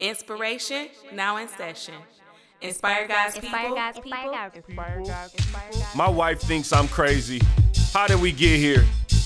Inspiration now in session. Inspire God's people. Inspire God's people. My wife thinks I'm crazy. How did we get here?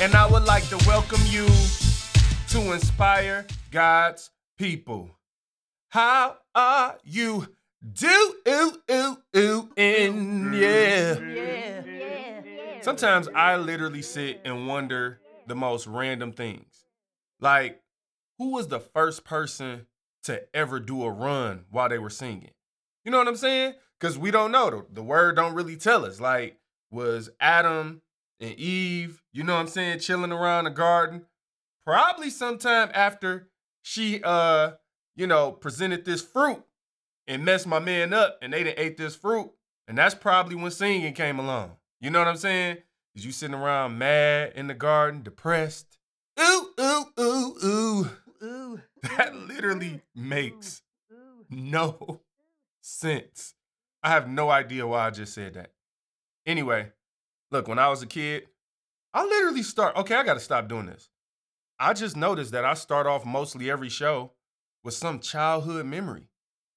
and I would like to welcome you to Inspire God's People. How are you do ooh ooh ooh in yeah. Sometimes I literally sit and wonder the most random things. Like, who was the first person to ever do a run while they were singing? You know what I'm saying? Because we don't know. The, the word don't really tell us. Like, was Adam and Eve, you know what I'm saying, chilling around the garden? Probably sometime after she uh, you know, presented this fruit and messed my man up and they didn't ate this fruit. And that's probably when singing came along. You know what I'm saying? Is you sitting around mad in the garden, depressed. Ooh, ooh, ooh, ooh. Ooh. That literally makes no sense. I have no idea why I just said that. Anyway, look, when I was a kid, I literally start, okay, I got to stop doing this. I just noticed that I start off mostly every show with some childhood memory.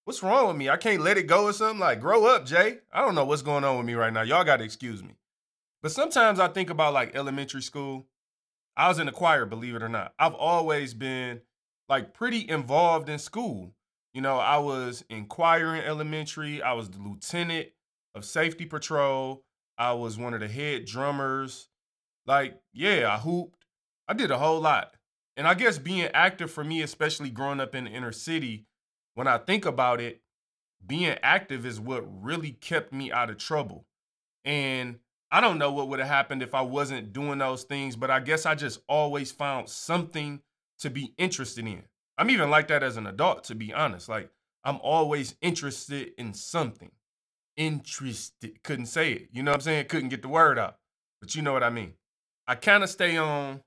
What's wrong with me? I can't let it go or something? Like, grow up, Jay. I don't know what's going on with me right now. Y'all got to excuse me. But sometimes I think about like elementary school. I was in the choir, believe it or not. I've always been like pretty involved in school. You know, I was in choir in elementary. I was the lieutenant of safety patrol. I was one of the head drummers. Like, yeah, I hooped. I did a whole lot. And I guess being active for me, especially growing up in the inner city, when I think about it, being active is what really kept me out of trouble. And I don't know what would have happened if I wasn't doing those things, but I guess I just always found something to be interested in. I'm even like that as an adult, to be honest. Like, I'm always interested in something. Interested. Couldn't say it. You know what I'm saying? Couldn't get the word out. But you know what I mean. I kind of stay on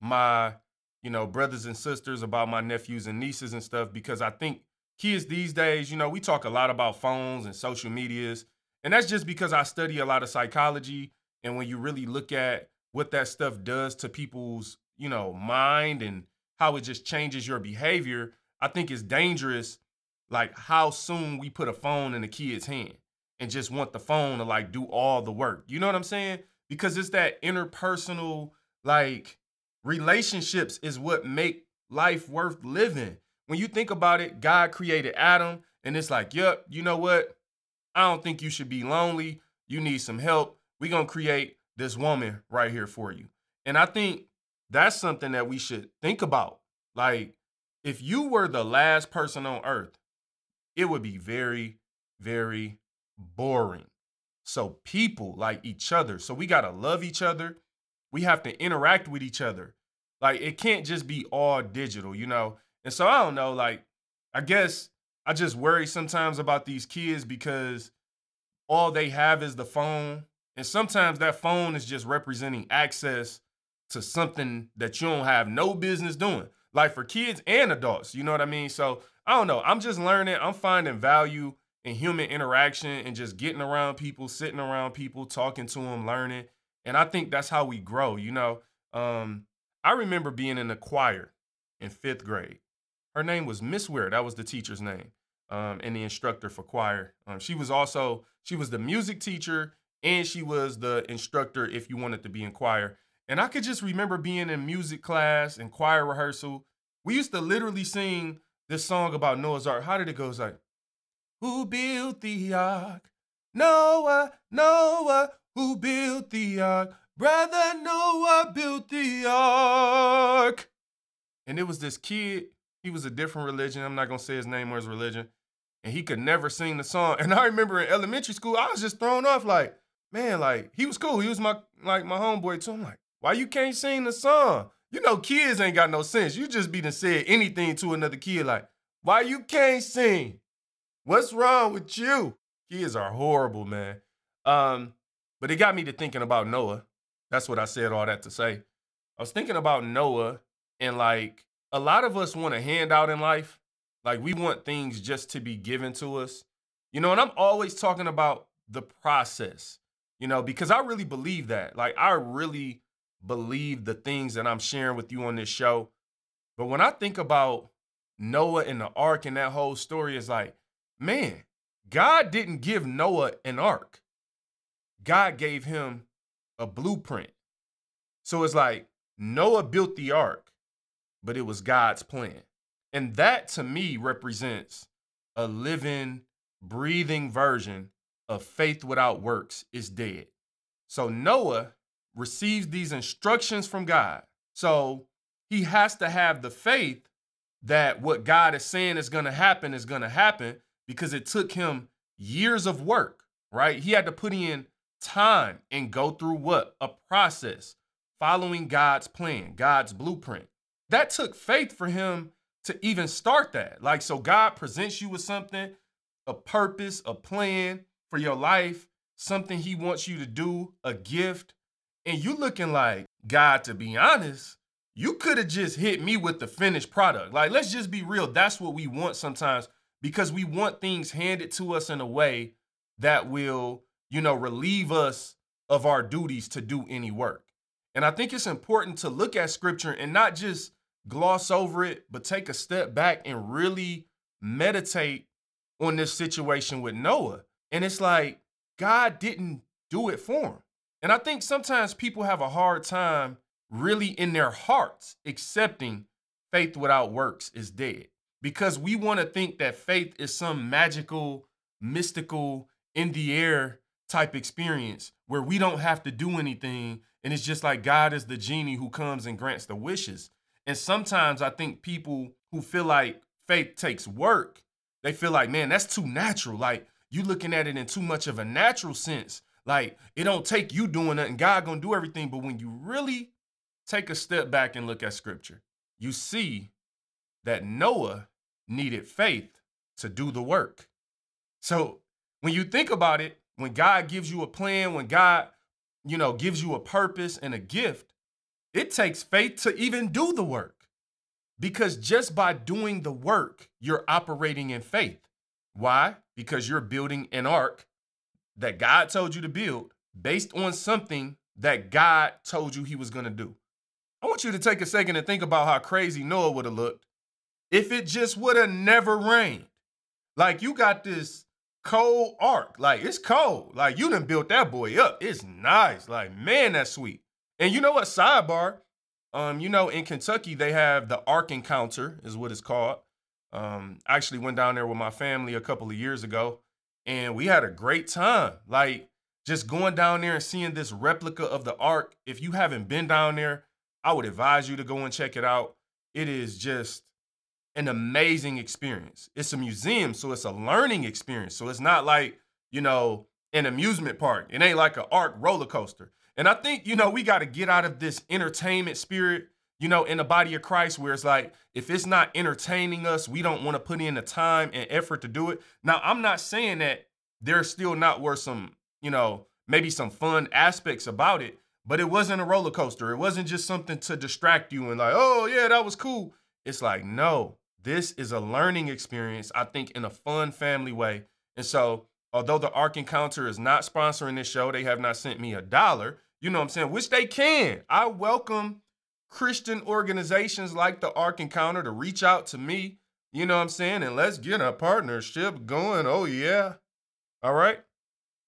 my, you know, brothers and sisters about my nephews and nieces and stuff because I think kids these days, you know, we talk a lot about phones and social medias. And that's just because I study a lot of psychology. And when you really look at what that stuff does to people's, you know, mind and how it just changes your behavior, I think it's dangerous, like how soon we put a phone in a kid's hand and just want the phone to like do all the work. You know what I'm saying? Because it's that interpersonal, like, relationships is what make life worth living. When you think about it, God created Adam, and it's like, yep, you know what? I don't think you should be lonely. You need some help. We're going to create this woman right here for you. And I think that's something that we should think about. Like, if you were the last person on earth, it would be very, very boring. So, people like each other. So, we got to love each other. We have to interact with each other. Like, it can't just be all digital, you know? And so, I don't know. Like, I guess I just worry sometimes about these kids because all they have is the phone. And sometimes that phone is just representing access to something that you don't have no business doing. Like for kids and adults, you know what I mean? So I don't know. I'm just learning. I'm finding value in human interaction and just getting around people, sitting around people, talking to them, learning. And I think that's how we grow, you know. Um, I remember being in the choir in fifth grade. Her name was Miss Weir. That was the teacher's name. Um, and the instructor for choir. Um, she was also she was the music teacher and she was the instructor if you wanted to be in choir. And I could just remember being in music class and choir rehearsal. We used to literally sing this song about Noah's Ark. How did it go? It's like, Who built the ark? Noah, Noah, who built the ark? Brother Noah built the ark. And it was this kid, he was a different religion. I'm not gonna say his name or his religion. And he could never sing the song. And I remember in elementary school, I was just thrown off like, man, like he was cool. He was my like my homeboy too. I'm like, why you can't sing the song? You know, kids ain't got no sense. You just be to say anything to another kid, like, Why you can't sing? What's wrong with you? Kids are horrible, man. Um, but it got me to thinking about Noah. That's what I said all that to say. I was thinking about Noah and like a lot of us want a handout in life. Like we want things just to be given to us. You know, and I'm always talking about the process, you know, because I really believe that. Like I really believe the things that I'm sharing with you on this show. But when I think about Noah and the ark and that whole story, is like, man, God didn't give Noah an ark. God gave him a blueprint. So it's like Noah built the ark, but it was God's plan. And that to me represents a living, breathing version of faith without works is dead. So Noah receives these instructions from God. So he has to have the faith that what God is saying is going to happen is going to happen because it took him years of work, right? He had to put in time and go through what? A process following God's plan, God's blueprint. That took faith for him to even start that. Like, so God presents you with something, a purpose, a plan for your life, something he wants you to do, a gift, and you looking like, God, to be honest, you could have just hit me with the finished product. Like, let's just be real. That's what we want sometimes because we want things handed to us in a way that will, you know, relieve us of our duties to do any work. And I think it's important to look at scripture and not just gloss over it, but take a step back and really meditate on this situation with Noah. And it's like, God didn't do it for him. And I think sometimes people have a hard time really in their hearts accepting faith without works is dead because we want to think that faith is some magical, mystical, in the air type experience where we don't have to do anything and it's just like God is the genie who comes and grants the wishes. And sometimes I think people who feel like faith takes work, they feel like, man, that's too natural. Like you looking at it in too much of a natural sense. Like it don't take you doing nothing. God gonna do everything. But when you really take a step back and look at scripture, you see that Noah needed faith to do the work. So when you think about it, when God gives you a plan, when God, you know, gives you a purpose and a gift, it takes faith to even do the work. Because just by doing the work, you're operating in faith. Why? Because you're building an ark that God told you to build based on something that God told you he was going to do. I want you to take a second and think about how crazy Noah would have looked if it just would have never rained. Like you got this cold ark. Like it's cold. Like you done built that boy up. It's nice. Like, man, that's sweet. And you know what? Sidebar. Um, you know, in Kentucky, they have the Ark Encounter, is what it's called. Um, I actually went down there with my family a couple of years ago, and we had a great time. Like just going down there and seeing this replica of the Ark. If you haven't been down there, I would advise you to go and check it out. It is just an amazing experience. It's a museum, so it's a learning experience. So it's not like, you know, an amusement park. It ain't like an ark roller coaster. And I think, you know, we got to get out of this entertainment spirit, you know, in the body of Christ, where it's like, if it's not entertaining us, we don't want to put in the time and effort to do it. Now, I'm not saying that there's still not worth some, you know, maybe some fun aspects about it, but it wasn't a roller coaster. It wasn't just something to distract you and like, oh, yeah, that was cool. It's like, no, this is a learning experience, I think, in a fun family way. And so, although the Ark Encounter is not sponsoring this show, they have not sent me a dollar, you know what I'm saying, which they can. I welcome Christian organizations like the Ark Encounter to reach out to me, you know what I'm saying, and let's get a partnership going. Oh, yeah. All right.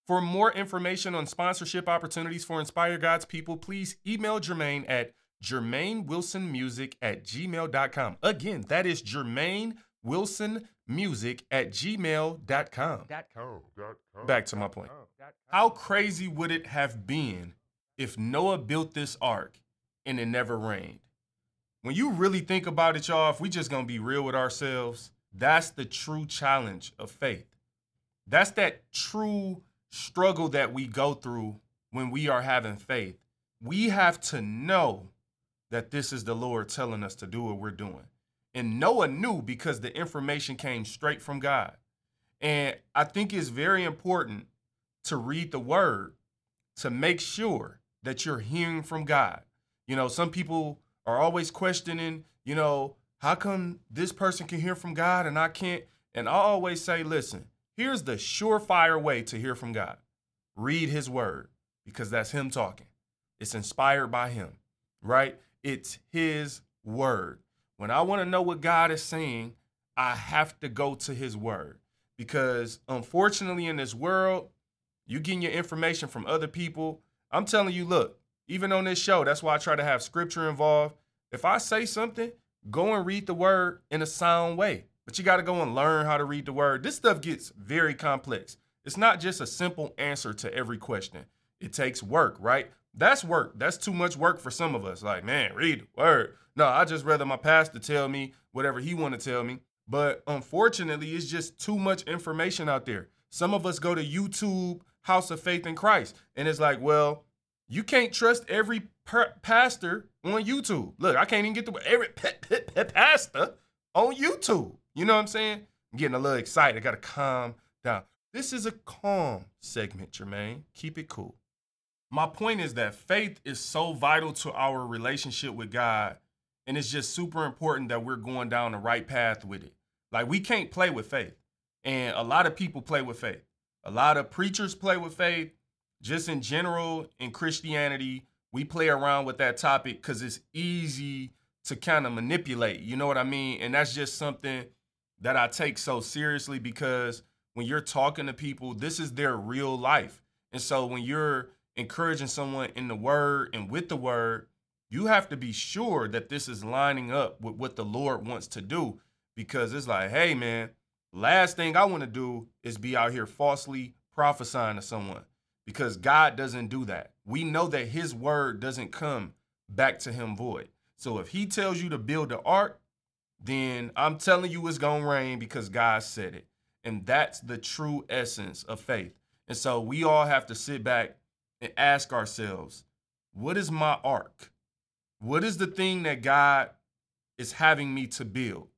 For more information on sponsorship opportunities for Inspire God's people, please email Jermaine at jermainewilsonmusic at gmail.com. Again, that is Jermaine Wilson Music at gmail.com. Back to my point. How crazy would it have been if Noah built this ark and it never rained? When you really think about it, y'all, if we just gonna be real with ourselves, that's the true challenge of faith. That's that true struggle that we go through when we are having faith. We have to know that this is the Lord telling us to do what we're doing. And Noah knew because the information came straight from God. And I think it's very important to read the word to make sure that you're hearing from God. You know, some people are always questioning, you know, how come this person can hear from God and I can't? And I always say, listen, here's the surefire way to hear from God read his word because that's him talking. It's inspired by him, right? It's his word. When I want to know what God is saying, I have to go to his word because unfortunately in this world, you getting your information from other people. I'm telling you, look, even on this show, that's why I try to have scripture involved. If I say something, go and read the word in a sound way. But you got to go and learn how to read the word. This stuff gets very complex. It's not just a simple answer to every question. It takes work, right? That's work. That's too much work for some of us. Like, man, read the word. No, I just rather my pastor tell me whatever he want to tell me. But unfortunately, it's just too much information out there. Some of us go to YouTube House of Faith in Christ, and it's like, well, you can't trust every per- pastor on YouTube. Look, I can't even get to every pastor on YouTube. You know what I'm saying? I'm getting a little excited. I gotta calm down. This is a calm segment, Jermaine. Keep it cool. My point is that faith is so vital to our relationship with God, and it's just super important that we're going down the right path with it. Like, we can't play with faith, and a lot of people play with faith. A lot of preachers play with faith, just in general in Christianity, we play around with that topic because it's easy to kind of manipulate. You know what I mean? And that's just something that I take so seriously because when you're talking to people, this is their real life. And so when you're encouraging someone in the word and with the word, you have to be sure that this is lining up with what the Lord wants to do because it's like, hey, man, last thing I want to do is be out here falsely prophesying to someone because God doesn't do that. We know that his word doesn't come back to him void. So if he tells you to build the ark, then I'm telling you it's going to rain because God said it. And that's the true essence of faith. And so we all have to sit back and ask ourselves, what is my ark? What is the thing that God is having me to build?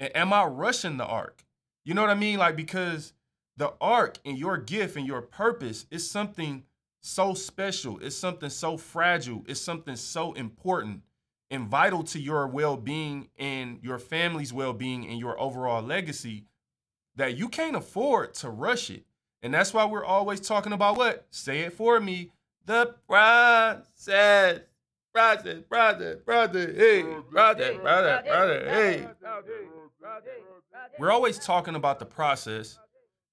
And am I rushing the ark? You know what I mean? Like, because the ark and your gift and your purpose is something so special. It's something so fragile. It's something so important and vital to your well being and your family's well being and your overall legacy that you can't afford to rush it. And that's why we're always talking about what? Say it for me. The process. Process, process, process, hey, process, process, process, hey. We're always talking about the process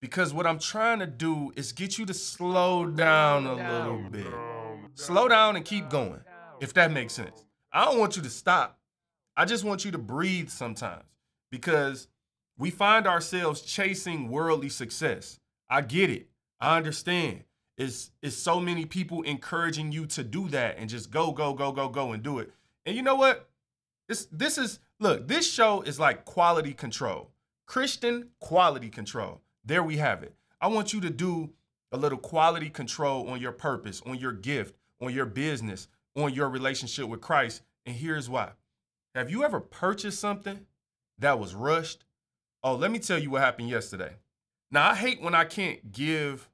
because what I'm trying to do is get you to slow down a little bit. Slow down and keep going, if that makes sense. I don't want you to stop. I just want you to breathe sometimes because we find ourselves chasing worldly success. I get it. I understand. It's, it's so many people encouraging you to do that and just go, go, go, go, go and do it. And you know what? This, this is, look, this show is like quality control, Christian quality control. There we have it. I want you to do a little quality control on your purpose, on your gift, on your business, on your relationship with Christ. And here's why. Have you ever purchased something that was rushed? Oh, let me tell you what happened yesterday. Now, I hate when I can't give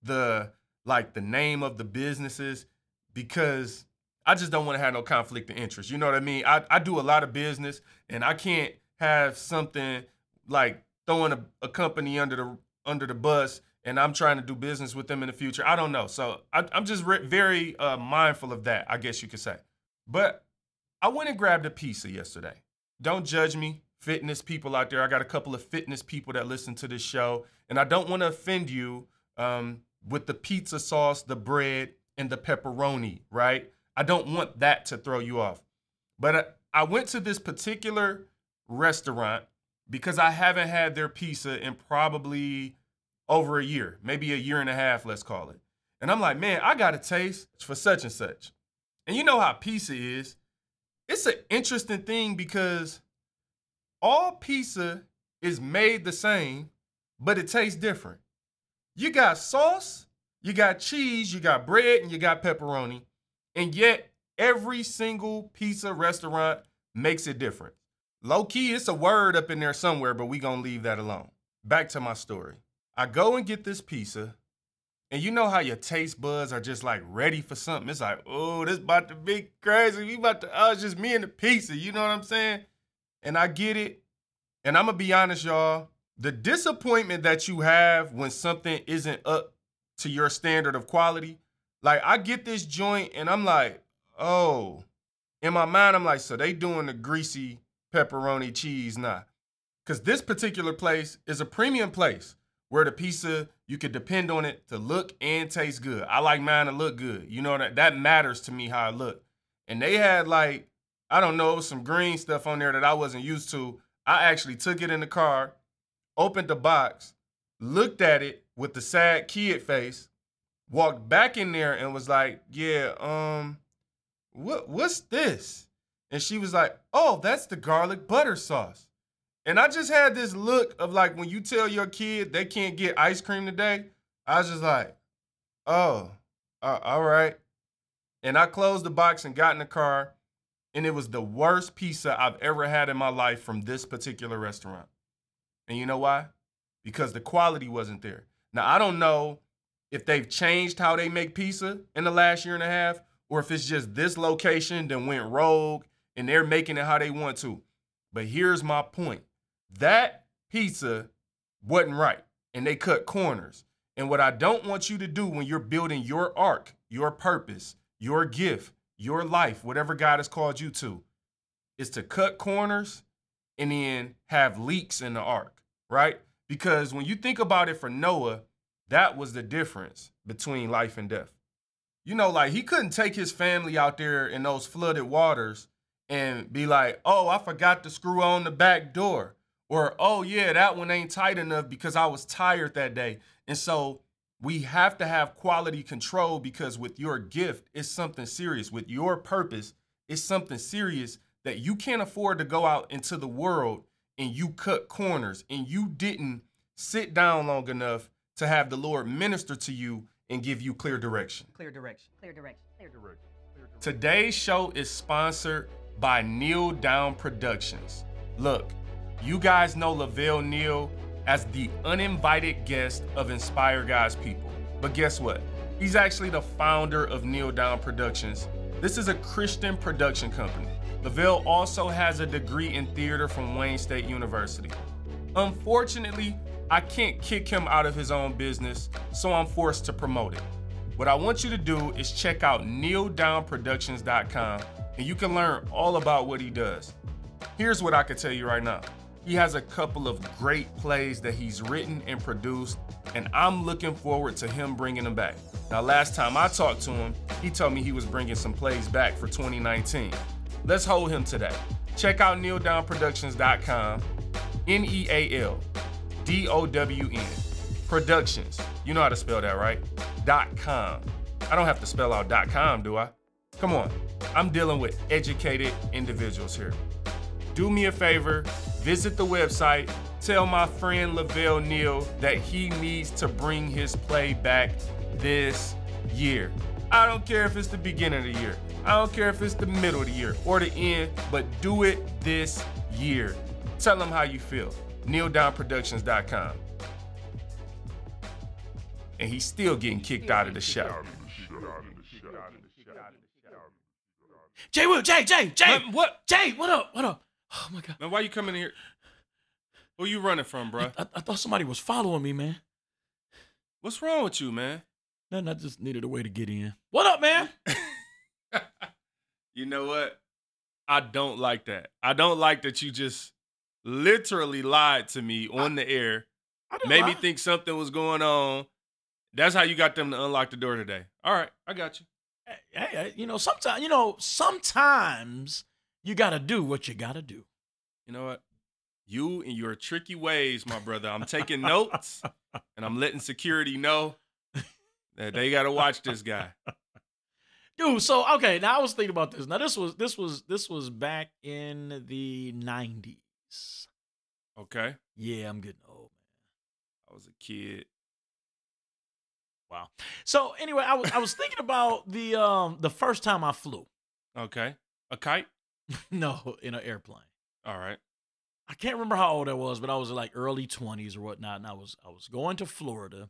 the like the name of the businesses because I just don't want to have no conflict of interest. You know what I mean? I, I do a lot of business and I can't have something like throwing a, a company under the under the bus and I'm trying to do business with them in the future. I don't know. So I, am just re- very uh, mindful of that, I guess you could say. But I went and grabbed a pizza yesterday. Don't judge me, fitness people out there. I got a couple of fitness people that listen to this show, and I don't want to offend you um, with the pizza sauce, the bread, and the pepperoni, right? I don't want that to throw you off. But I, I went to this particular restaurant because I haven't had their pizza in probably over a year, maybe a year and a half, let's call it. And I'm like, man, I got a taste for such and such. And you know how pizza is. It's an interesting thing because all pizza is made the same, but it tastes different. You got sauce, you got cheese, you got bread, and you got pepperoni. And yet, every single pizza restaurant makes it different. Low key, it's a word up in there somewhere, but we gonna leave that alone. Back to my story. I go and get this pizza, and you know how your taste buds are just like ready for something. It's like, oh, this about to be crazy. We about to, oh, it's just me and the pizza. You know what I'm saying? And I get it. And I'm gonna be honest, y'all. The disappointment that you have when something isn't up to your standard of quality, like I get this joint and I'm like, oh, in my mind, I'm like, so they doing the greasy pepperoni cheese now. Cause this particular place is a premium place where the pizza, you could depend on it to look and taste good. I like mine to look good. You know that that matters to me how I look. And they had like, I don't know, some green stuff on there that I wasn't used to. I actually took it in the car, opened the box, looked at it with the sad kid face, walked back in there and was like, "Yeah, um, what what's this?" And she was like, "Oh, that's the garlic butter sauce." And I just had this look of like when you tell your kid they can't get ice cream today. I was just like, "Oh, uh, all right." And I closed the box and got in the car, and it was the worst pizza I've ever had in my life from this particular restaurant. And you know why? Because the quality wasn't there. Now, I don't know if they've changed how they make pizza in the last year and a half, or if it's just this location that went rogue and they're making it how they want to. But here's my point that pizza wasn't right, and they cut corners. And what I don't want you to do when you're building your ark, your purpose, your gift, your life, whatever God has called you to, is to cut corners and then have leaks in the ark, right? Because when you think about it for Noah, that was the difference between life and death. You know, like he couldn't take his family out there in those flooded waters and be like, oh, I forgot to screw on the back door. Or, oh, yeah, that one ain't tight enough because I was tired that day. And so we have to have quality control because with your gift, it's something serious. With your purpose, it's something serious that you can't afford to go out into the world and you cut corners and you didn't sit down long enough to have the Lord minister to you and give you clear direction. Clear direction. Clear direction. Clear direction. Today's show is sponsored by Neal Down Productions. Look, you guys know Lavelle Neal as the uninvited guest of Inspire God's People. But guess what? He's actually the founder of Neal Down Productions. This is a Christian production company. Lavelle also has a degree in theater from Wayne State University. Unfortunately, I can't kick him out of his own business, so I'm forced to promote it. What I want you to do is check out nealdownproductions.com and you can learn all about what he does. Here's what I can tell you right now. He has a couple of great plays that he's written and produced, and I'm looking forward to him bringing them back. Now, last time I talked to him, he told me he was bringing some plays back for 2019. Let's hold him to that. Check out nealdownproductions.com, N E A L D O W N. Productions. You know how to spell that, right? Dot com. I don't have to spell out dot com, do I? Come on. I'm dealing with educated individuals here. Do me a favor, visit the website, tell my friend Lavelle Neal that he needs to bring his play back this year. I don't care if it's the beginning of the year. I don't care if it's the middle of the year or the end, but do it this year. Tell them how you feel. NealDownProductions.com. And he's still getting kicked out of the show. Jay Will, Jay, Jay, Jay. Man, what? Jay, what up? What up? Oh my god. Man, why you coming in here? Who you running from, bro? I, I thought somebody was following me, man. What's wrong with you, man? Nothing. I just needed a way to get in. What up, man? you know what? I don't like that. I don't like that you just literally lied to me on the air. I Made me think something was going on. That's how you got them to unlock the door today. All right, I got you. Hey, hey, you know, sometimes, you know, sometimes you gotta do what you gotta do. You know what? You and your tricky ways, my brother. I'm taking notes and I'm letting security know that they got to watch this guy. Dude, so okay, now I was thinking about this. Now this was this was this was back in the nineties. Okay? Yeah, I'm getting old, man. I was a kid. Wow. So anyway, I was I was thinking about the um the first time I flew. Okay. A kite? no, in an airplane. All right. I can't remember how old I was, but I was like early 20s or whatnot. And I was I was going to Florida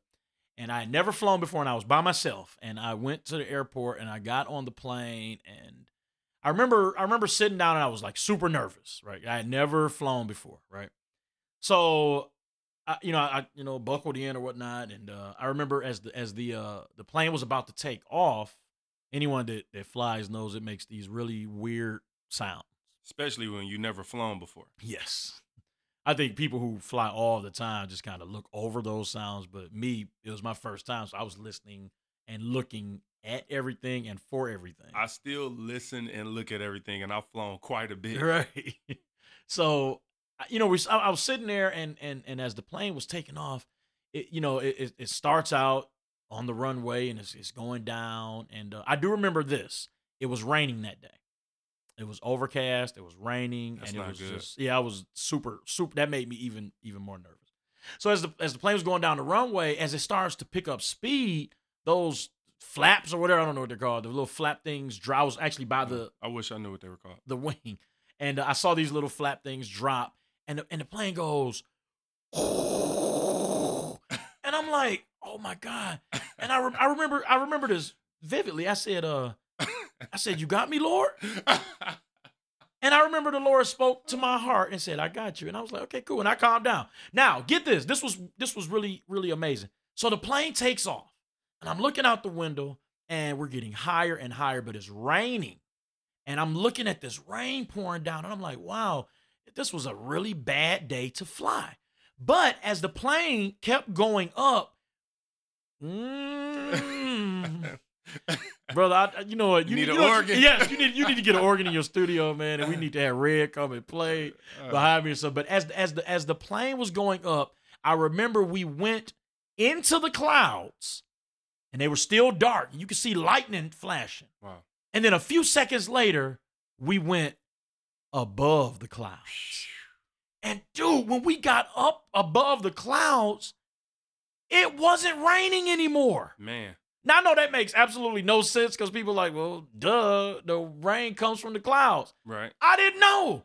and I had never flown before and I was by myself. And I went to the airport and I got on the plane and I remember I remember sitting down and I was like super nervous, right? I had never flown before, right? So I, you know, I you know buckled in or whatnot, and uh, I remember as the as the uh, the plane was about to take off, anyone that that flies knows it makes these really weird sounds. Especially when you never flown before. Yes. I think people who fly all the time just kind of look over those sounds, but me, it was my first time, so I was listening and looking at everything and for everything. I still listen and look at everything, and I've flown quite a bit. Right. so, you know, we I, was sitting there, and and and as the plane was taking off, it you know it it, it starts out on the runway and it's it's going down, and uh, I do remember this. It was raining that day. It was overcast. It was raining, That's and it was good. just yeah. I was super super. That made me even even more nervous. So as the as the plane was going down the runway, as it starts to pick up speed, those flaps or whatever I don't know what they're called, the little flap things. dry- I was actually by the I wish I knew what they were called. the wing, and uh, I saw these little flap things drop, and the, and the plane goes, and I'm like, oh my god! And I rem- I remember I remember this vividly. I said, uh, I said, you got me, Lord. And I remember the Lord spoke to my heart and said, I got you. And I was like, okay, cool. And I calmed down. Now, get this. This was this was really, really amazing. So the plane takes off. And I'm looking out the window and we're getting higher and higher, but it's raining. And I'm looking at this rain pouring down, and I'm like, wow, this was a really bad day to fly. But as the plane kept going up, mm, brother, I, you know what? You need you an organ. Yes, you need you need to get an organ in your studio, man, and we need to have Red come and play Uh, behind me or something. But as as the as the plane was going up, I remember we went into the clouds, and they were still dark. You could see lightning flashing. wow. And then a few seconds later, we went above the clouds. And dude, when we got up above the clouds, it wasn't raining anymore. Man. Now I know that makes absolutely no sense because people are like, well, duh, the rain comes from the clouds. Right. I didn't know.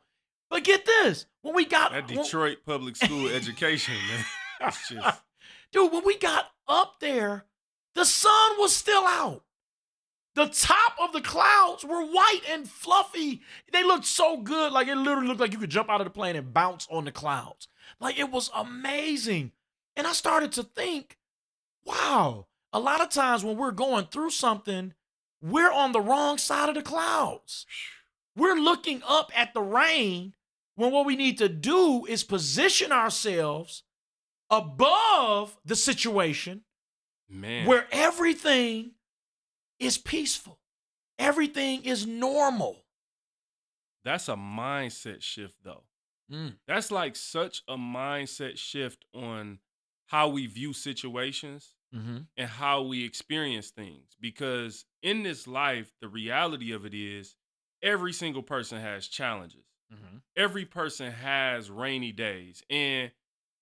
But get this. When we got That when- Detroit public school education, man. It's just Dude, when we got up there, the sun was still out. The top of the clouds were white and fluffy. They looked so good. Like it literally looked like you could jump out of the plane and bounce on the clouds. Like it was amazing. And I started to think, wow, a lot of times when we're going through something, we're on the wrong side of the clouds. We're looking up at the rain when what we need to do is position ourselves above the situation man. where everything is peaceful, everything is normal. That's a mindset shift though. Mm. That's like such a mindset shift on how we view situations Mm-hmm. and how we experience things. Because in this life, the reality of it is every single person has challenges. Mm-hmm. Every person has rainy days. And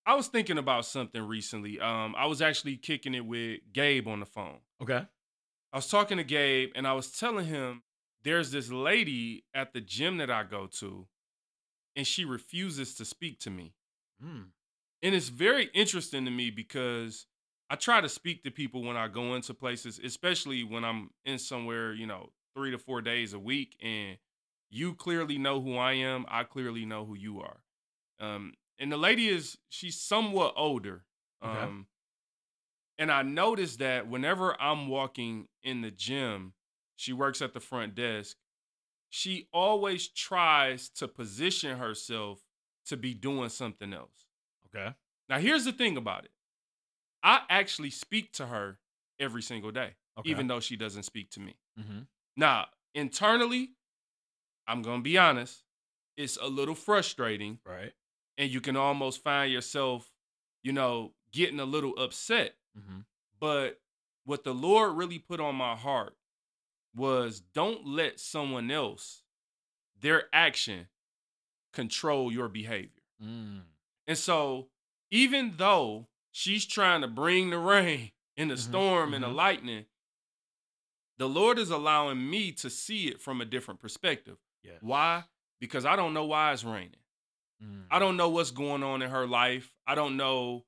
I was thinking about something recently. Um, I was actually kicking it with Gabe on the phone. Okay. I was talking to Gabe and I was telling him there's this lady at the gym that I go to, and she refuses to speak to me. Mm. And it's very interesting to me because I try to speak to people when I go into places, especially when I'm in somewhere, you know, three to four days a week, and you clearly know who I am. I clearly know who you are. Um, and the lady is she's somewhat older. Okay. Um, and I noticed that whenever I'm walking in the gym, she works at the front desk. She always tries to position herself to be doing something else. Okay. Now, here's the thing about it I actually speak to her every single day, Okay. even though she doesn't speak to me. Mm-hmm. Now, internally, I'm going to be honest, it's a little frustrating, Right. and you can almost find yourself, you know, getting a little upset. Mm-hmm. But what the Lord really put on my heart was don't let someone else, their action, control your behavior. Mm. And so, even though she's trying to bring the rain and the Mhm, storm and the mhm. lightning, the Lord is allowing me to see it from a different perspective. Yeah. Why? Because I don't know why it's raining. Mm. I don't know what's going on in her life. I don't know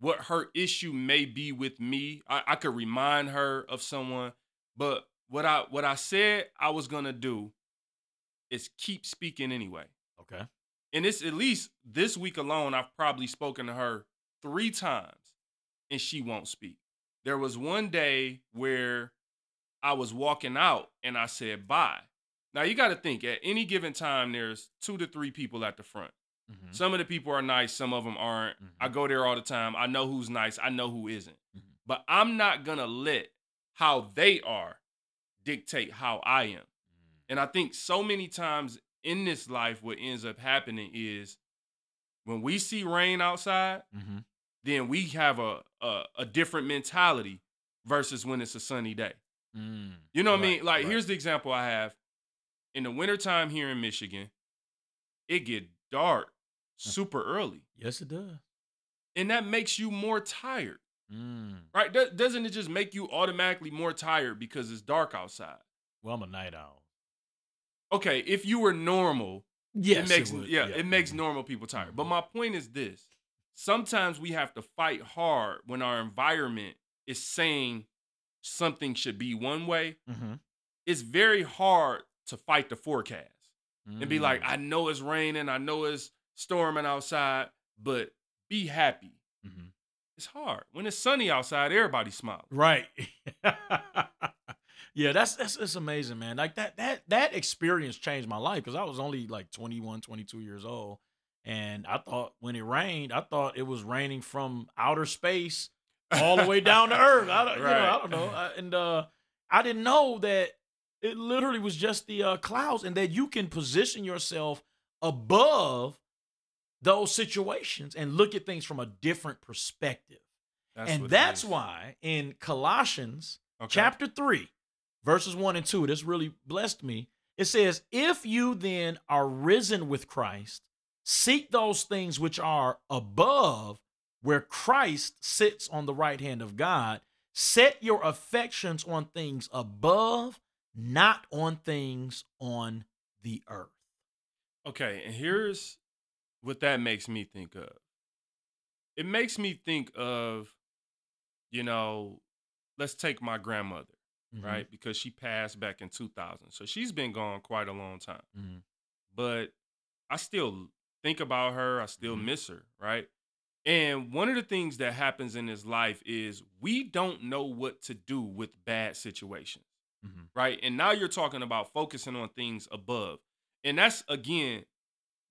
what her issue may be with me. I, I could remind her of someone, but what I what I said I was gonna do is keep speaking anyway. Okay. And it's at least this week alone, I've probably spoken to her three times and she won't speak. There was one day where I was walking out and I said bye. Now you got to think at any given time, there's two to three people at the front. Mhm. Some of the people are nice, some of them aren't. Mhm. I go there all the time. I know who's nice, I know who isn't. Mhm. But I'm not going to let how they are dictate how I am. And I think so many times in this life, what ends up happening is when we see rain outside, Mhm. Then we have a, a a different mentality versus when it's a sunny day. Mm. You know what I mean? Like right. here's the example I have. In the wintertime here in Michigan, it get dark super early. Yes, it does. And that makes you more tired. Mm. Right? Do- Doesn't it just make you automatically more tired because it's dark outside? Well, I'm a night owl. Okay, if you were normal, Yes, it makes would. yeah, it makes Mhm. normal people tired. But Mhm. my point is this: sometimes we have to fight hard when our environment is saying something should be one way. Mhm. It's very hard to fight the forecast and be like, Mm. I know it's raining, I know it's storming outside, but be happy. Mhm. It's hard when it's sunny outside. Everybody smiles. Right. yeah, that's that's it's amazing, man. Like that that that experience changed my life because I was only like 21, 22 years old. And I thought when it rained, I thought it was raining from outer space all the way down to earth. I don't, you know, I don't know. I- And uh, I didn't know that it literally was just the uh, clouds and that you can position yourself above those situations and look at things from a different perspective That's and that's why in Colossians Okay. chapter 3, verses 1 and 2, this really blessed me. It says, If you then are risen with Christ, seek those things which are above, where Christ sits on the right hand of God. Set your affections on things above, not on things on the earth. Okay, and here's what that makes me think of. It makes me think of, you know, let's take my grandmother, Mhm. right? Because she passed back in 2000. So she's been gone quite a long time. Mhm. But I still think about her, I still Mhm. miss her, right? And one of the things that happens in this life is we don't know what to do with bad situations Mhm. right? And now you're talking about focusing on things above. And that's again,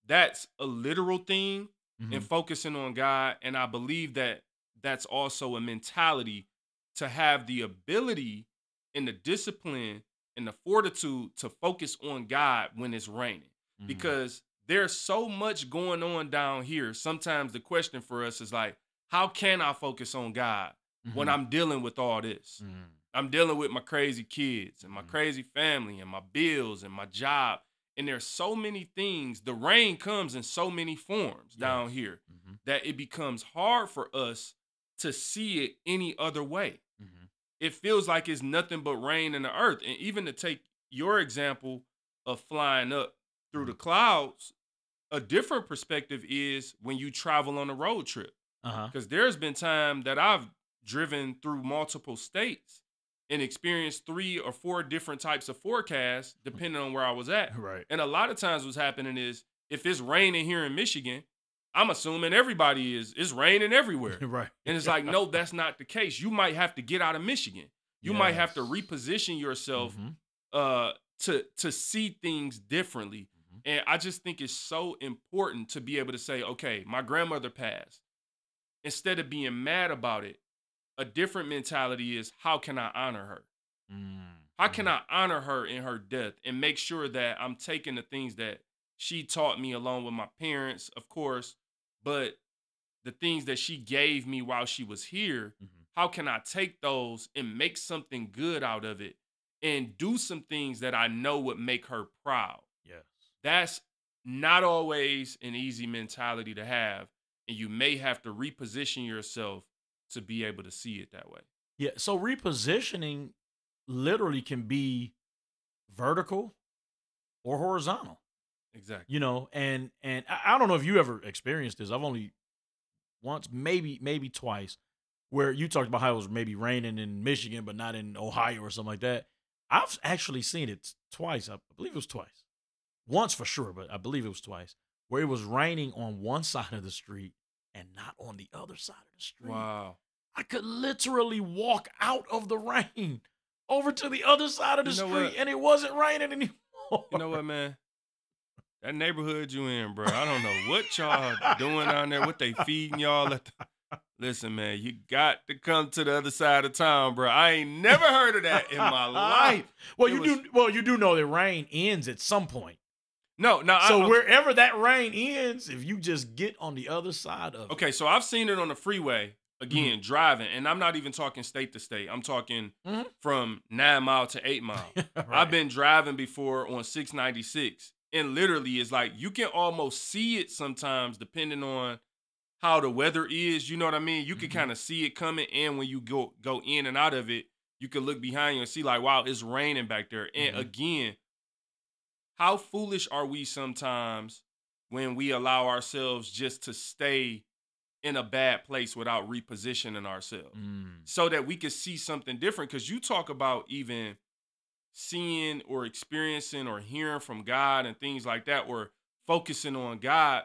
that's a literal thing and Mhm. focusing on God. And I believe that that's also a mentality to have the ability and the discipline and the fortitude to focus on God when it's raining. Mhm. Because there's so much going on down here. Sometimes the question for us is like, how can I focus on God when Mhm. I'm dealing with all this? Mhm. I'm dealing with my crazy kids and my Mhm. crazy family and my bills and my job. And there's so many things. The rain comes in so many forms down here Mhm. that it becomes hard for us to see it any other way. Mhm. It feels like it's nothing but rain in the earth. And even to take your example of flying up through the clouds, a different perspective is when you travel on a road trip Uh-huh. because there's been time that I've driven through multiple states and experienced three or four different types of forecasts depending on where I was at. Right. And a lot of times what's happening is if it's raining here in Michigan, I'm assuming everybody is it's raining everywhere. right. And it's like, no, that's not the case. You might have to get out of Michigan. You might have to reposition yourself Mhm. uh to to see things differently. Mhm. And I just think it's so important to be able to say, okay, my grandmother passed. Instead of being mad about it, a different mentality is how can I honor her? Mm. How can Mhm. I honor her in her death and make sure that I'm taking the things that she taught me along with my parents, of course, but the things that she gave me while she was here, Mhm. how can I take those and make something good out of it and do some things that I know would make her proud? That's not always an easy mentality to have. And you may have to reposition yourself to be able to see it that way. Yeah. So repositioning literally can be vertical or horizontal. Exactly. you know and and I, I don't know if you ever experienced this i've only once maybe maybe twice where you talked about how it was maybe raining in michigan but not in ohio or something like that i've actually seen it twice i believe it was twice once for sure but i believe it was twice where it was raining on one side of the street and not on the other side of the street Wow. i could literally walk out of the rain over to the other side of the You know street what? and it wasn't raining anymore You know what, man? That neighborhood you in, bro. I don't know what y'all doing down there, what they feeding y'all. At the... Listen, man, you got to come to the other side of town, bro. I ain't never heard of that in my life. Well, It you was- do. Well, you do know that rain ends at some point. No, no. So I, wherever that rain ends, if you just get on the other side of Okay, so I've seen it on the freeway again, Mm-hmm. driving, and I'm not even talking state to state. I'm talking Mhm. from nine mile to eight mile. right. I've been driving before on 696, and literally, it's like you can almost see it sometimes, depending on how the weather is. You know what I mean? You can Mhm. kind of see it coming, and when you go go in and out of it, you can look behind you and see like, wow, it's raining back there. And Mhm. again, how foolish are we sometimes when we allow ourselves just to stay in a bad place without repositioning ourselves? Mm. so that we could see something different. Because you talk about even seeing or experiencing or hearing from God and things like that, or focusing on God.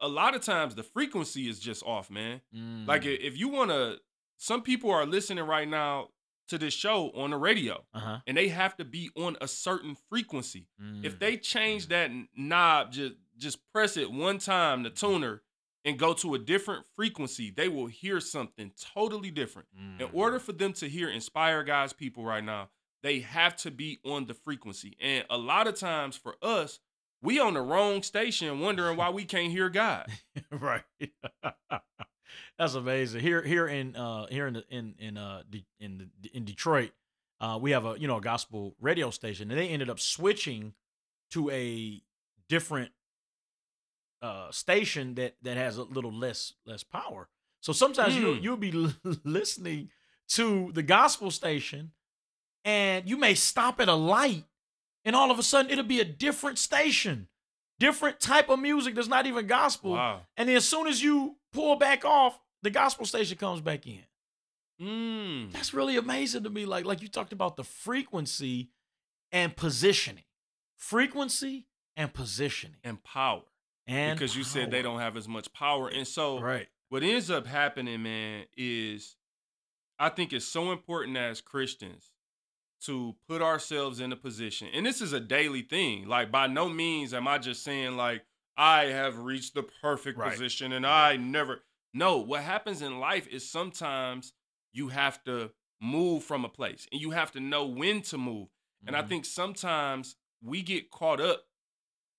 A lot of times the frequency is just off, man. Like Mm. i- if you want to, some people are listening right now to this show on the radio, uh-huh. and they have to be on a certain frequency. If Mm. they change that knob, just just press it one time, the tuner, and go to a different frequency, they will hear something totally different. In Mm. order for them to hear Inspire God's people right now, they have to be on the frequency. And a lot of times for us, we on the wrong station wondering why we can't hear God. right. That's amazing. Here, here in uh, here in the, in in uh De- in the, in Detroit, uh, we have a you know a gospel radio station, and they ended up switching to a different uh station that that has a little less less power. So sometimes you Hmm. you'll be l- listening to the gospel station, and you may stop at a light, and all of a sudden it'll be a different station, different type of music that's not even gospel. Wow. And then as soon as you pull back off, the gospel station comes back in. Mm. That's really amazing to me. Like like you talked about the frequency and positioning, frequency and positioning, And power. and because you said they don't have as much power. And so right. what ends up happening, man, is I think it's so important as Christians to put ourselves in a position. And this is a daily thing. Like by no means am I just saying like I have reached the perfect Right. position and I never No, what happens in life is sometimes you have to move from a place and you have to know when to move. And I Mhm. think sometimes we get caught up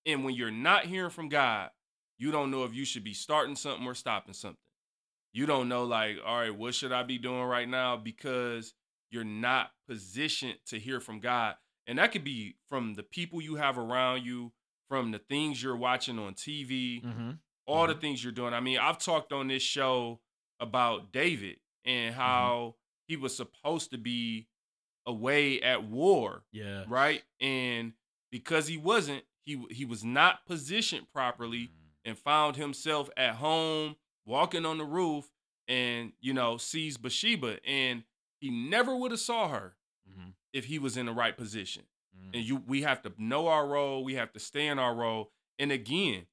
in when you're not hearing from God, you don't know if you should be starting something or stopping something. You don't know, like, all right, what should I be doing right now? Because you're not positioned to hear from God. And that could be from the people you have around you, from the things you're watching on TV, Mhm. all the things you're doing. I mean, I've talked on this show about David and how he was supposed to be away at war Yeah. right? And because he wasn't, he he was not positioned properly Mm-hmm. and found himself at home walking on the roof and you know sees Bathsheba and he never would have saw her Mhm. if he was in the right position. Mhm. And you we have to know our role, we have to stay in our role. And again,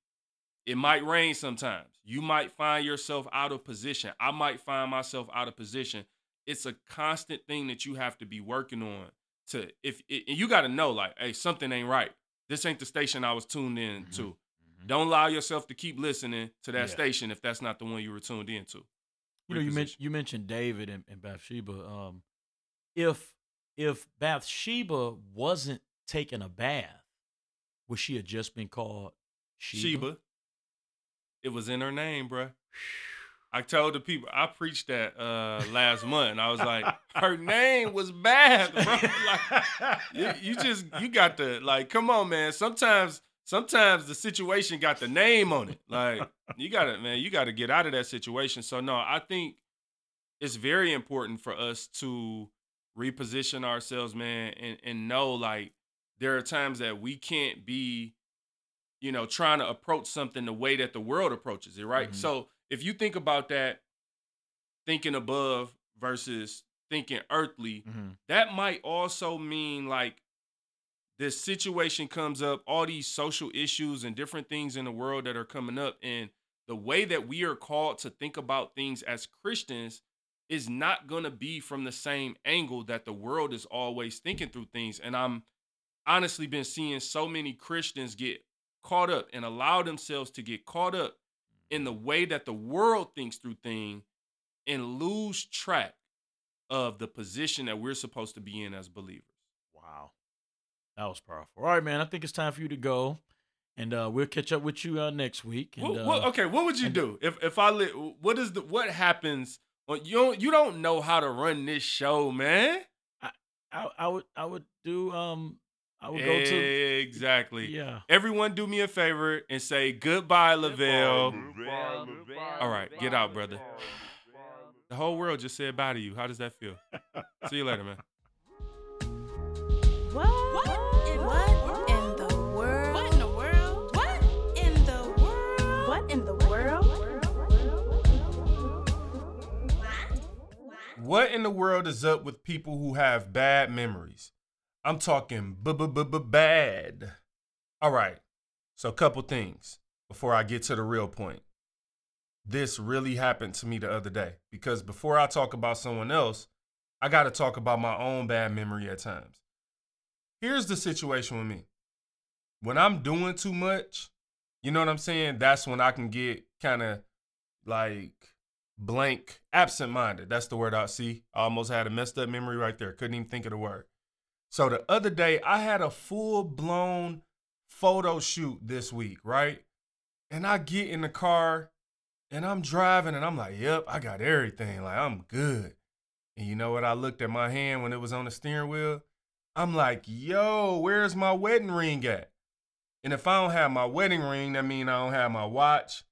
it might rain sometimes. You might find yourself out of position. I might find myself out of position. It's a constant thing that you have to be working on to if and you got to know like, hey, something ain't right. This ain't the station I was tuned in Mhm. to. Mhm. Don't allow yourself to keep listening to that Yeah. station if that's not the one you were tuned into. You know, you mentioned you mentioned David and, and Bathsheba. Um, if if Bathsheba wasn't taking a bath, would she have just been called Sheba? Sheba. It was in her name, bruh. I told the people I preached that uh last month. And I was like, her name was Bath, bro. Like, you, you just you got to like, come on, man. Sometimes sometimes the situation got the name on it. Like you gotta, man, you gotta get out of that situation. So no, I think it's very important for us to reposition ourselves, man, and, and know like there are times that we can't be you know, trying to approach something the way that the world approaches it, right? Mhm. So if you think about that, thinking above versus thinking earthly, Mhm. that might also mean like this situation comes up, all these social issues and different things in the world that are coming up, and the way that we are called to think about things as Christians is not going to be from the same angle that the world is always thinking through things. And I'm honestly been seeing so many Christians get caught up and allow themselves to get caught up in the way that the world thinks through things and lose track of the position that we're supposed to be in as believers. Wow. That was powerful. All right, man. I think it's time for you to go. And uh, we'll catch up with you uh, next week. And, What, what- uh, okay, what would you and- do if if I li- what is the what happens? When you don't you don't know how to run this show, man. I, I would I would do um I would go to exactly. yeah. Everyone, do me a favor and say goodbye, Lavelle. All right, get out, brother. The whole world just said bye to you. How does that feel? See you later, man. What? In the world is up with people who have bad memories? I'm talking bad. All right. So a couple things before I get to the real point. This really happened to me the other day because before I talk about someone else, I got to talk about my own bad memory at times. Here's the situation with me. When I'm doing too much, you know what I'm saying? That's when I can get kind of like blank, absent minded. That's the word I see. I almost had a messed up memory right there. Couldn't even think of the word. So the other day, I had a full blown photo shoot this week, right? And I get in the car and I'm driving and I'm like, yep, I got everything. Like, I'm good. And you know what? I looked at my hand when it was on the steering wheel. I'm like, yo, where's my wedding ring at? And if I don't have my wedding ring, that means I don't have my watch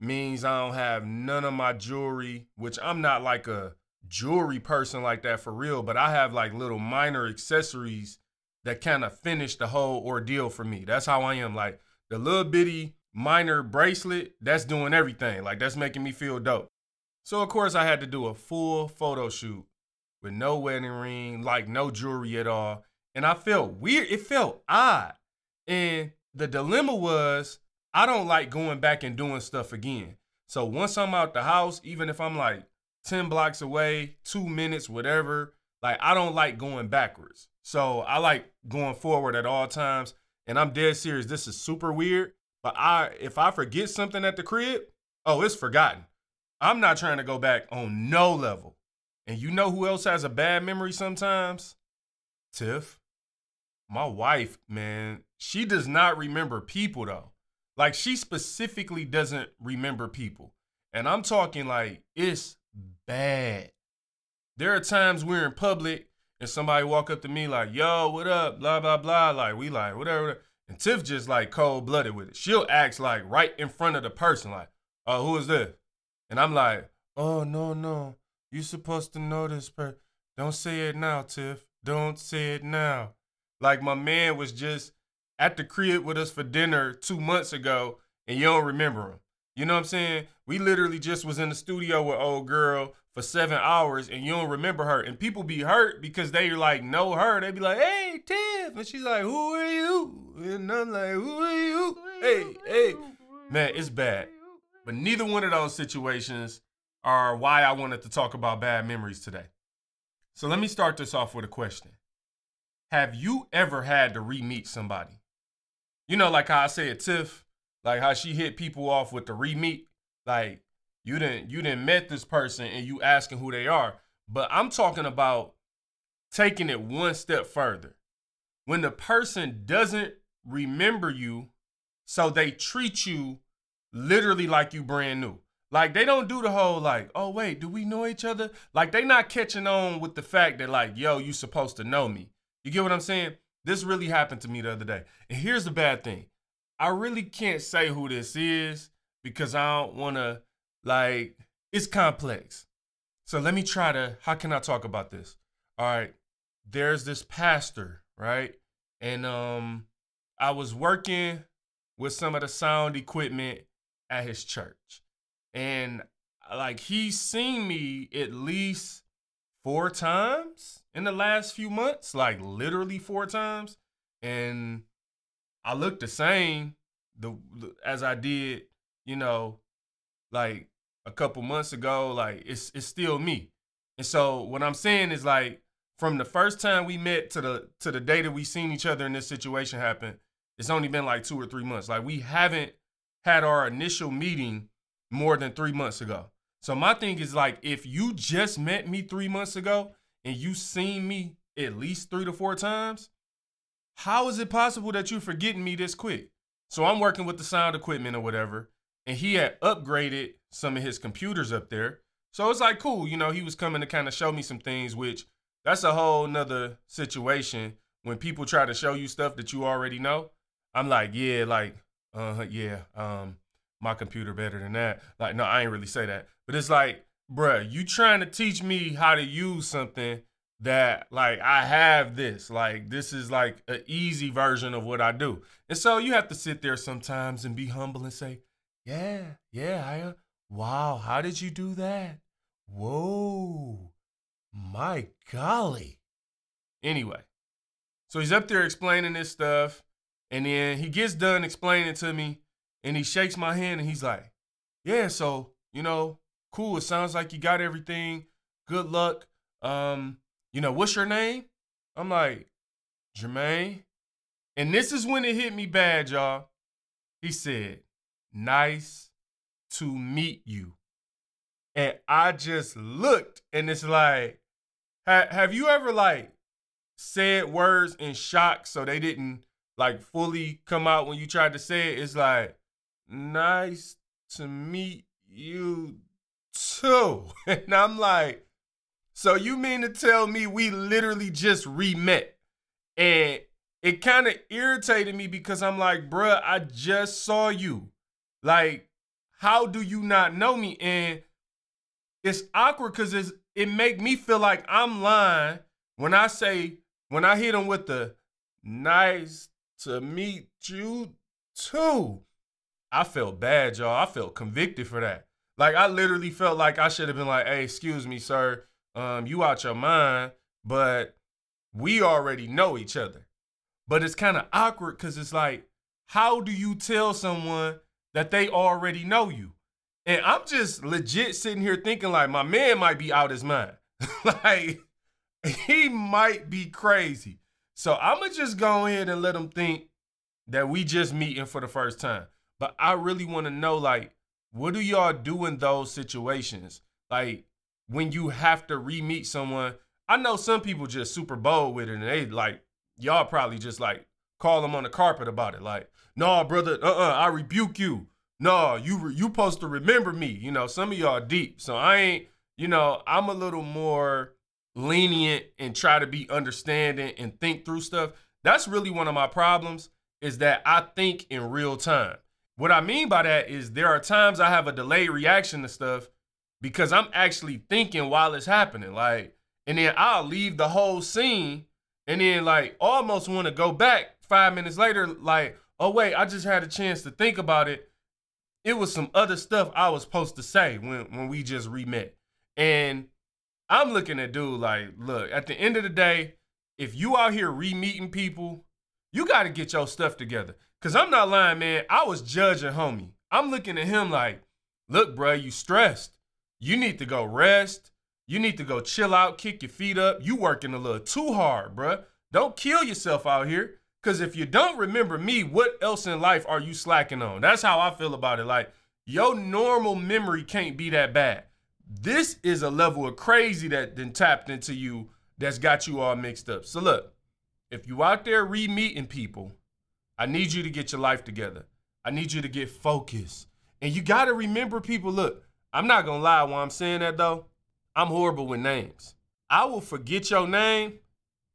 means I don't have none of my jewelry, which I'm not like a jewelry person like that for real, but I have like little minor accessories that kind of finish the whole ordeal for me. That's how I am. Like the little bitty minor bracelet, that's doing everything. Like that's making me feel dope. So of course I had to do a full photo shoot with no wedding ring, like no jewelry at all. And I felt weird. It felt odd. And the dilemma was I don't like going back and doing stuff again. So once I'm out the house, even if I'm like 10 blocks away, two minutes, whatever, like I don't like going backwards. So I like going forward at all times. And I'm dead serious. This is super weird. But I if I forget something at the crib, oh, it's forgotten. I'm not trying to go back on no level. And you know who else has a bad memory sometimes? Tiff. My wife, man, she does not remember people though. Like she specifically doesn't remember people. And I'm talking like it's bad. There are times we're in public and somebody walk up to me like, yo, what up? Blah, blah, blah. Like, we like, whatever. And Tiff just like cold blooded with it. She'll act like right in front of the person, like, oh, who is this? And I'm like, oh, no, no. You supposed to know this person. Don't say it now, Tiff. Don't say it now. Like my man was just at the crib with us for dinner two months ago, and you don't remember him. You know what I'm saying? We literally just was in the studio with old girl for seven hours, and you don't remember her. And people be hurt because they like know her. They be like, "Hey, Tiff," and she's like, "Who are you?" And I'm like, "Who are you?" Hey, hey, man, it's bad. But neither one of those situations are why I wanted to talk about bad memories today. So let me start this off with a question. Have you ever had to re-meet somebody? You know, like how I said, Tiff, like how she hit people off with the re-meet. Like you didn't you didn't met this person and you asking who they are. But I'm talking about taking it one step further. When the person doesn't remember you, so they treat you literally like you brand new. Like they don't do the whole like, oh wait, do we know each other? Like they not catching on with the fact that like, yo, you supposed to know me. You get what I'm saying? This really happened to me the other day. And here's the bad thing. I really can't say who this is because I don't want to like it's complex. So let me try to how can I talk about this? All right. There's this pastor, right? And um I was working with some of the sound equipment at his church. And like he's seen me at least four times in the last few months, like literally four times. And I look the same the, as I did, you know, like a couple months ago. Like it's it's still me. And so what I'm saying is like from the first time we met to the to the day that we seen each other in this situation happen, it's only been like two or three months. Like we haven't had our initial meeting more than three months ago. So my thing is like if you just met me three months ago and you seen me at least three to four times, how is it possible that you're forgetting me this quick? So I'm working with the sound equipment or whatever, and he had upgraded some of his computers up there. So it's like cool, you know, he was coming to kind of show me some things, which that's a whole nother situation when people try to show you stuff that you already know. I'm like, yeah, like, uh yeah, um, my computer better than that. Like, no, I ain't really say that. But it's like, bruh, you trying to teach me how to use something that like I have this. Like this is like an easy version of what I do. And so you have to sit there sometimes and be humble and say, "Yeah, yeah, I uh, wow, how did you do that? Whoa. My golly." Anyway, so he's up there explaining this stuff and then he gets done explaining to me and he shakes my hand and he's like, "Yeah, so, you know, cool. It sounds like you got everything. Good luck. Um you know, what's your name? I'm like, Jermaine. And this is when it hit me bad, y'all. He said, nice to meet you. And I just looked and it's like, ha- have you ever like said words in shock so they didn't like fully come out when you tried to say it? It's like, nice to meet you too. And I'm like, so you mean to tell me we literally just re-met? And it kind of irritated me because I'm like, bruh, I just saw you. Like, how do you not know me? And it's awkward because it's it make me feel like I'm lying when I say when I hit him with the nice to meet you too. I felt bad, y'all. I felt convicted for that. Like I literally felt like I should have been like, "Hey, excuse me, sir um, you out your mind, but we already know each other. But it's kind of awkward because it's like, how do you tell someone that they already know you? And I'm just legit sitting here thinking like my man might be out his mind. like he might be crazy. So I'm gonna just go ahead and let him think that we just meeting for the first time. But I really want to know like, what do y'all do in those situations? Like, when you have to re-meet someone. I know some people just super bold with it and they like y'all probably just like call them on the carpet about it. Like, nah, brother, uh-uh, I rebuke you. No, you re- you supposed to remember me. You know, some of y'all deep. So I ain't, you know, I'm a little more lenient and try to be understanding and think through stuff. That's really one of my problems is that I think in real time. What I mean by that is there are times I have a delayed reaction to stuff because I'm actually thinking while it's happening. Like, and then I'll leave the whole scene and then like almost want to go back five minutes later, like, oh wait, I just had a chance to think about it. It was some other stuff I was supposed to say when when we just re-met. And I'm looking at dude like, look, at the end of the day, if you out here re-meeting people, you got to get your stuff together. Cause I'm not lying, man. I was judging homie. I'm looking at him like, look, bro, you stressed. You need to go rest. You need to go chill out, kick your feet up. You working a little too hard, bruh. Don't kill yourself out here. Cause if you don't remember me, what else in life are you slacking on? That's how I feel about it. Like your normal memory can't be that bad. This is a level of crazy that then tapped into you that's got you all mixed up. So look, if you out there re-meeting people, I need you to get your life together. I need you to get focused. And you gotta remember people, look, I'm not gonna lie while I'm saying that though. I'm horrible with names. I will forget your name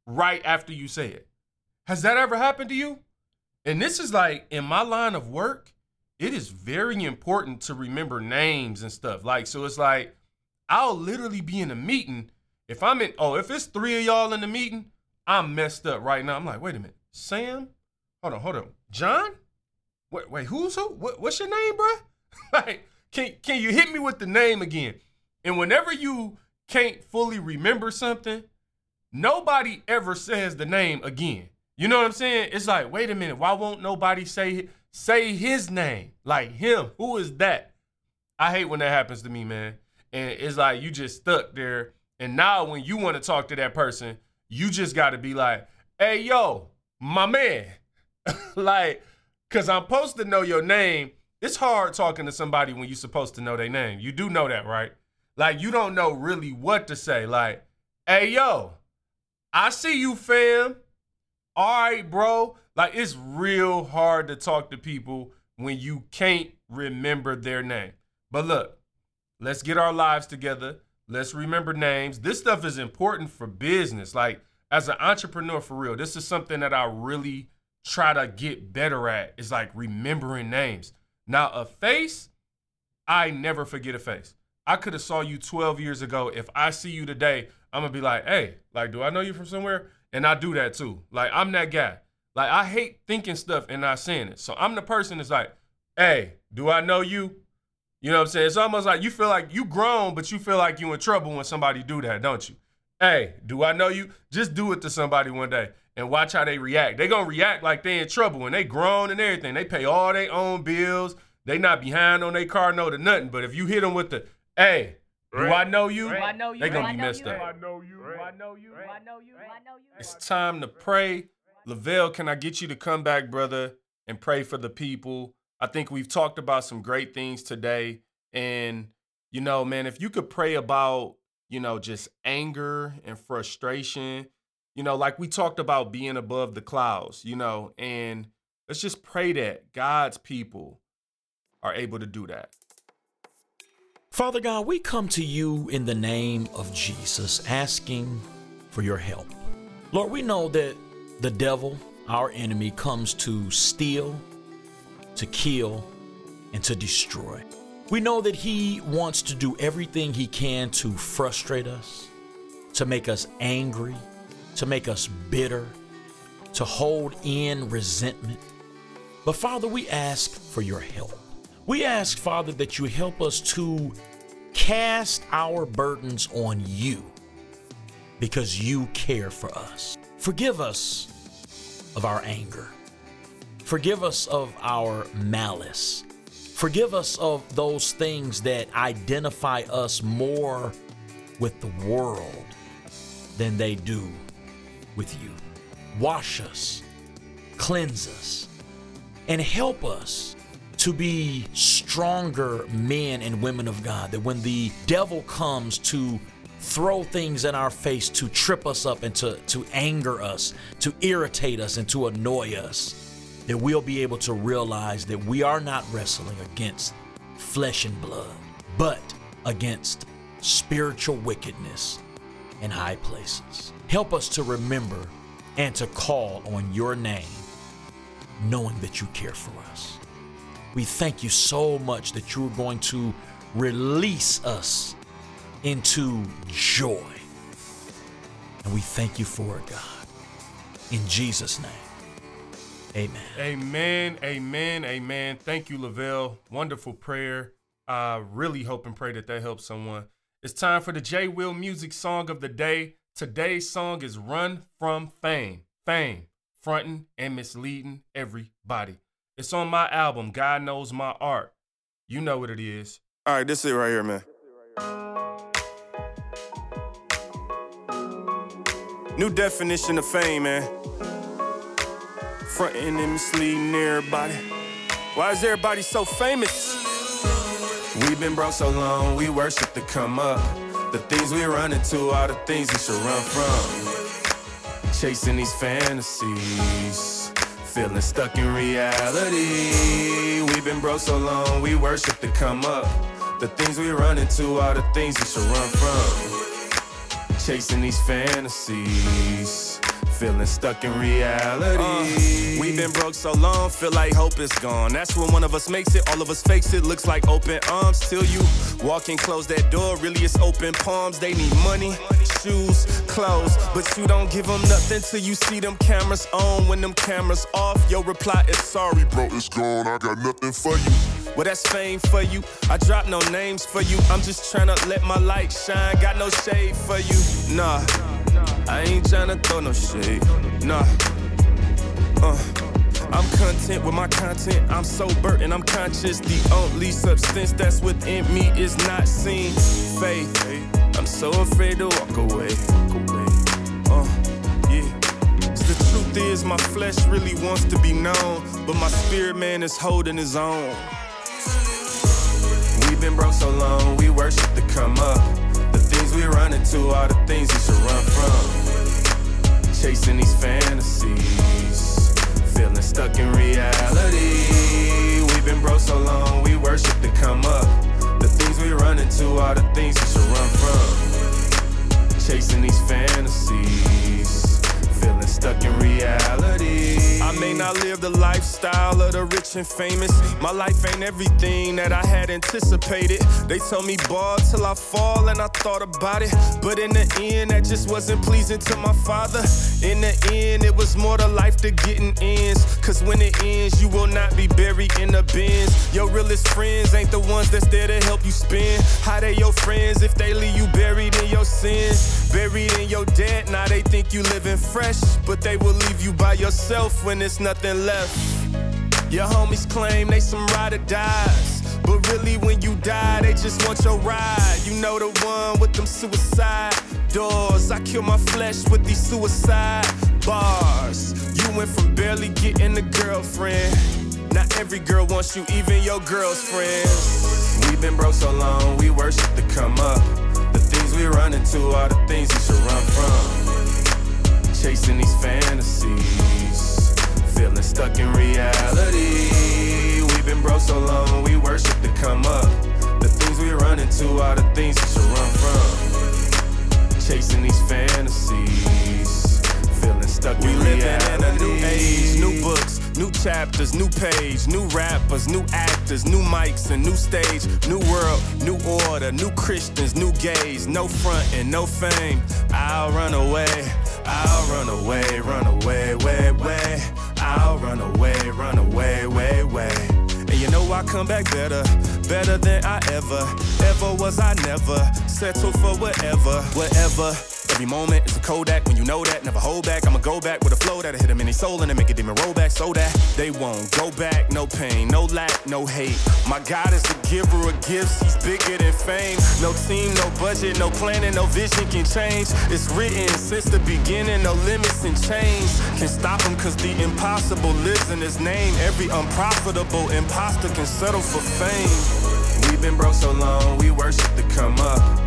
right after you say it. Has that ever happened to you? And this is like in my line of work, it is very important to remember names and stuff. Like, so it's like I'll literally be in a meeting. If I'm in, oh, if it's three of y'all in the meeting, I'm messed up right now. I'm like, wait a minute, Sam? Hold on, hold on. John? wait, wait, who's who? What, what's your name, bro? like, can can you hit me with the name again? And whenever you can't fully remember something, nobody ever says the name again. You know what I'm saying? It's like, wait a minute, why won't nobody say say his name? Like him, who is that? I hate when that happens to me, man. And it's like you just stuck there. And now when you want to talk to that person, you just got to be like, hey, yo, my man. like, because I'm supposed to know your name. It's hard talking to somebody when you're supposed to know their name. You do know that, right? Like, you don't know really what to say. Like, hey, yo, I see you, fam. All right, bro. Like, it's real hard to talk to people when you can't remember their name. But look, let's get our lives together. Let's remember names. This stuff is important for business. Like, as an entrepreneur, for real, this is something that I really try to get better at. Is like remembering names. Now, a face, I never forget a face. I could have saw you 12 years ago. If I see you today, I'm gonna be like, hey, like, do I know you from somewhere? And I do that too. Like, I'm that guy. Like, I hate thinking stuff and not saying it. So I'm the person that's like, hey, do I know you? You know what I'm saying? It's almost like you feel like you grown, but you feel like you in trouble when somebody do that, don't you? Hey, do I know you? Just do it to somebody one day and watch how they react. They gonna react like they in trouble and they grown and everything. They pay all their own bills. They not behind on their car note or nothing. But if you hit them with the, hey, do I know you? Do I know you? They gonna Do be messed up. Do I know you? Do I know you? Do I know you? Do I know you? It's time to pray. Lavelle, can I get you to come back, brother, and pray for the people? I think we've talked about some great things today. And, you know, man, if you could pray about, you know, just anger and frustration, you know, like we talked about being above the clouds, you know, and let's just pray that God's people are able to do that. Father God, we come to you in the name of Jesus, asking for your help. Lord, we know that the devil, our enemy, comes to steal, to kill, and to destroy. We know that he wants to do everything he can to frustrate us, to make us angry, to make us bitter, to hold in resentment. But Father, we ask for your help. We ask, Father, that you help us to cast our burdens on you because you care for us. Forgive us of our anger. Forgive us of our malice. Forgive us of those things that identify us more with the world than they do with you. Wash us, cleanse us, and help us to be stronger men and women of God. That when the devil comes to throw things in our face to trip us up and to, to anger us, to irritate us, and to annoy us, that we'll be able to realize that we are not wrestling against flesh and blood, but against spiritual wickedness in high places. Help us to remember and to call on your name, knowing that you care for us. We thank you so much that you're going to release us into joy. And we thank you for it, God. In Jesus' name, amen. Amen, amen, amen. Thank you, Lavelle. Wonderful prayer. I really hope and pray that that helps someone. It's time for the J Will Music Song of the Day. Today's song is Run From Fame. Fame, fronting and misleading everybody. It's on my album, God Knows My Art. You know what it is. All right, this is it right here, man. New definition of fame, man. Fronting and misleading everybody. Why is everybody so famous? We've been broke so long, we worship to come up. The things we run into are the things we should run from. Chasing these fantasies, feeling stuck in reality. We've been broke so long, we worship to come up. The things we run into are the things we should run from chasing these fantasies. Feeling stuck in reality. Uh, we've been broke so long, feel like hope is gone. That's when one of us makes it, all of us fakes it. Looks like open arms till you walk and close that door. Really, it's open palms. They need money, shoes, clothes, but you don't give them nothing till you see them cameras on. When them cameras off, your reply is sorry, bro. It's gone. I got nothing for you. Well, that's fame for you. I drop no names for you. I'm just trying to let my light shine. Got no shade for you. Nah. I ain't tryna throw no shade, nah. Uh, I'm content with my content. I'm sober and I'm conscious. The only substance that's within me is not seen. Faith. I'm so afraid to walk away. Uh, yeah. the truth is, my flesh really wants to be known, but my spirit man is holding his own. We've been broke so long, we worship to come up we run into, all the things we should run from. Chasing these fantasies, feeling stuck in reality. We've been broke so long, we worship to come up. The things we run into, all the things we should run from. Chasing these fantasies, feeling stuck in reality. I may not live the lifestyle of the rich and famous. My life ain't everything that I had anticipated. They told me ball till I fall, and I thought about it. But in the end, that just wasn't pleasing to my father. In the end, it was more to life to getting ends. Cause when it ends, you will not be buried in the bins. Your realest friends ain't the ones that's there to help you spin. How they your friends if they leave you buried in your sins? Buried in your debt, now they think you living fresh. But they will leave you by yourself when there's nothing left. Your homies claim they some ride or dies. But really, when you die, they just want your ride. You know the one with them suicide doors. I kill my flesh with these suicide bars. You went from barely getting a girlfriend. Not every girl wants you, even your girl's friends. We've been broke so long, we worship to come up. We run into are the things we should run from. Chasing these fantasies, feeling stuck in reality. We've been broke so long, we worship to come up. The things we run into are the things we should run from. Chasing these fantasies, feeling stuck we in reality. We living in a new age, new books New chapters, new page, new rappers, new actors, new mics and new stage, new world, new order, new Christians, new gays, no front and no fame. I'll run away, I'll run away, run away, way, way. I'll run away, run away, way, way. And you know I come back better, better than I ever, ever was. I never settle for whatever, whatever. Every moment is a Kodak when you know that. Never hold back. I'ma go back with a flow that'll hit them in soul and then make a demon roll back so that they won't go back. No pain, no lack, no hate. My God is the giver of gifts. He's bigger than fame. No team, no budget, no planning, no vision can change. It's written since the beginning. No limits and chains can stop him cause the impossible lives in his name. Every unprofitable imposter can settle for fame. We've been broke so long, we worship to come up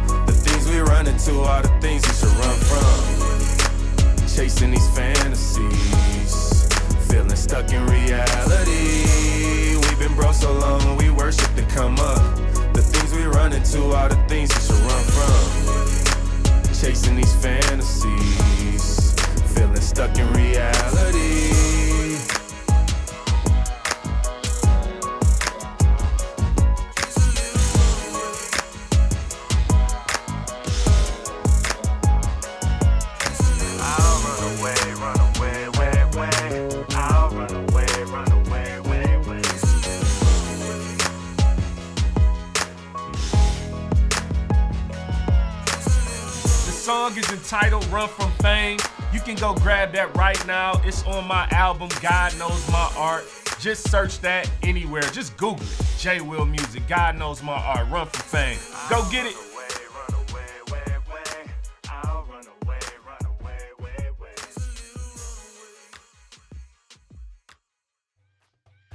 we run into are the things we should run from. Chasing these fantasies, feeling stuck in reality. We've been broke so long, we worship to come up. The things we run into are the things we should run from. Chasing these fantasies, feeling stuck in reality. Can go grab that right now. It's on my album, God Knows My Art. Just search that anywhere. Just Google it. J Will Music, God Knows My Art, Run From Fame. Go get it.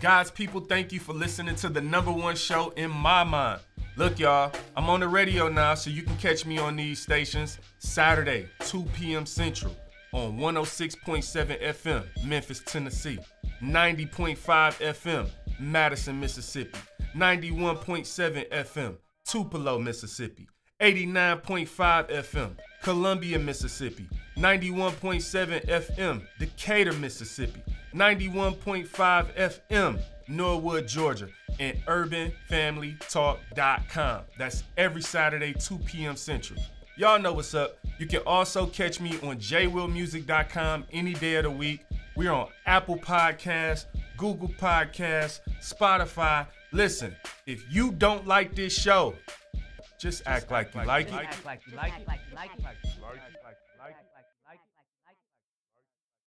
Guys, people, thank you for listening to the number one show in my mind. Look, y'all, I'm on the radio now, so you can catch me on these stations Saturday, 2 p.m. Central on 106.7 FM, Memphis, Tennessee, 90.5 FM, Madison, Mississippi, 91.7 FM, Tupelo, Mississippi, 89.5 FM, Columbia, Mississippi. 91.7 FM, Decatur, Mississippi. 91.5 FM, Norwood, Georgia. And UrbanFamilyTalk.com. That's every Saturday, 2 p.m. Central. Y'all know what's up. You can also catch me on jwillmusic.com any day of the week. We're on Apple Podcasts, Google Podcasts, Spotify. Listen, if you don't like this show, just act like you like it. Like you like it. Like you like it. Like you like it. Like it.